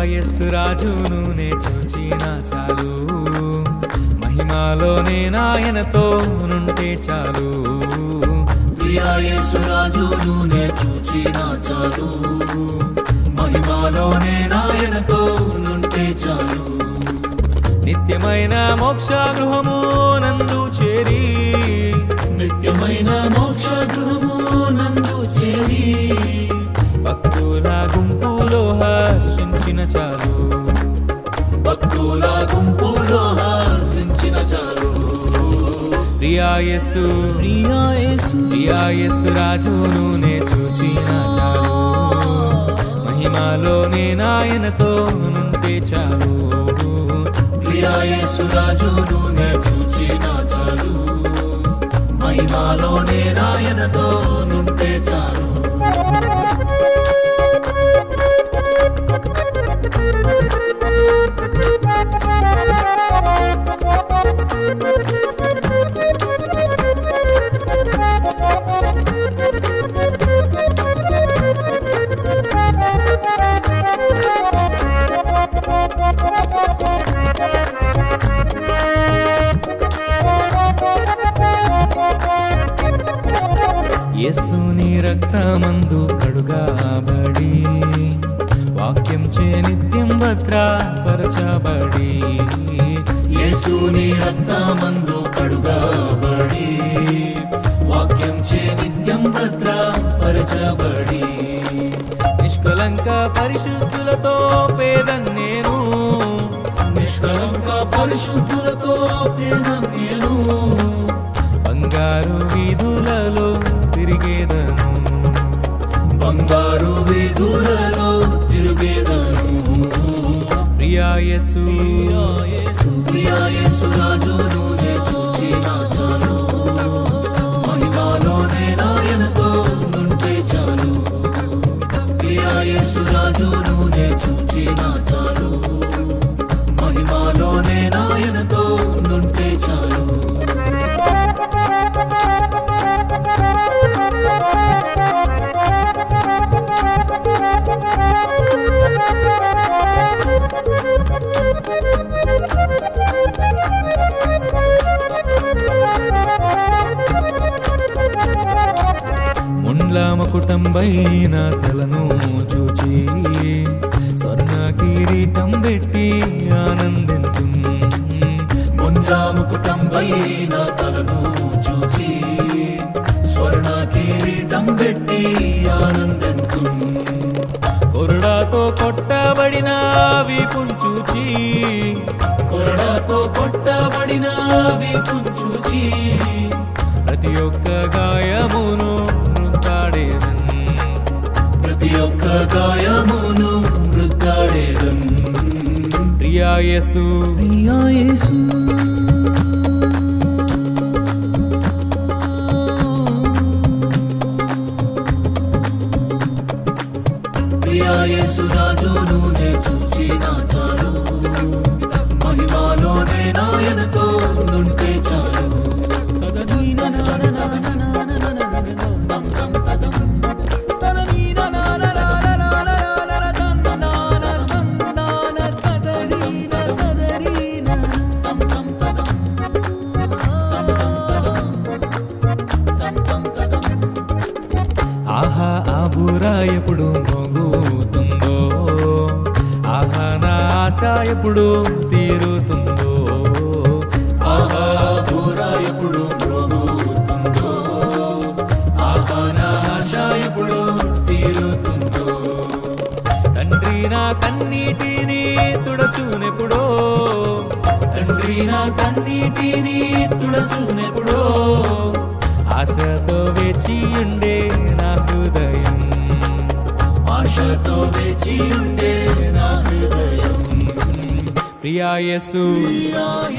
ప్రియాయస్ రాజును నే చూచిన చాలు. మహిమాలోనే నాయనతో నుంటే చాలు. ప్రియాయేసు రాజును నే చూచిన చాలు. మహిమాలోనే నాయనతో నుంటే చాలు. నిత్యమైన మోక్ష గృహము నందు చేరి. నిత్యమైన మోక్ష గృహము నందు చేరి. హర్షించిన చాలు. భక్తుల గుంపులో హాసించిన చాలు. ప్రియాయస్సు ప్రియాయేసు ప్రియాయస్సు రాజును నే చూచిన చాలు. మహిమాలోనే నాయనతో నుంటే చాలు. ప్రియాయేసు రాజును నే చూచిన చాలు. మహిమాలోనే నాయనతో నుంటే చాలు. యేసుని రక్తమందు కడుగాబడి వాక్యం చే నిత్యం భద్రపరచబడి. యేసుని రక్తమందు కడుగాబడి. వాక్యం చే నిత్యం భద్రపరచబడి. నిష్కలంక పరిశుద్ధులతో పేదన్ నేను నిష్కలంక పరిశుద్ధులతో పేద మహిమాలోనే నాయనతో ఉండుంటే చాలు. ముంజాము కుటుంబైన తలను చూచి స్వర్ణ కిరీటం పెట్టి ఆనందంతు కొరడాతో కొట్టబడిన వీపును చూచి కొరడాతో కొట్టబడిన వీపును చూచి ప్రతి ఒక్క గాయమును మృతాడేదన్ ప్రతి ఒక్క గాయమును మృతాడేదం ప్రియాయసు ప్రియాయసు ఆహా ఆ బూరా ఎప్పుడు మోగుతుందో ఆహా నా ఆశ ఎప్పుడు తీరుతుందో? ఆహా బూర ఎప్పుడు మ్రోగుతుందో ఆహా నా ఆశ ఎప్పుడు తీరుతుందో? తండ్రి నా కన్నీటిని తుడచునెప్పుడో? తండ్రి నా కన్నీటిని తుడచునెప్పుడో? ఆశతో వేచి ఉండే నా హృదయం ఆశతో వేచి ఉండే నా హృదయం ప్రియా యేసు ప్రియా యేసు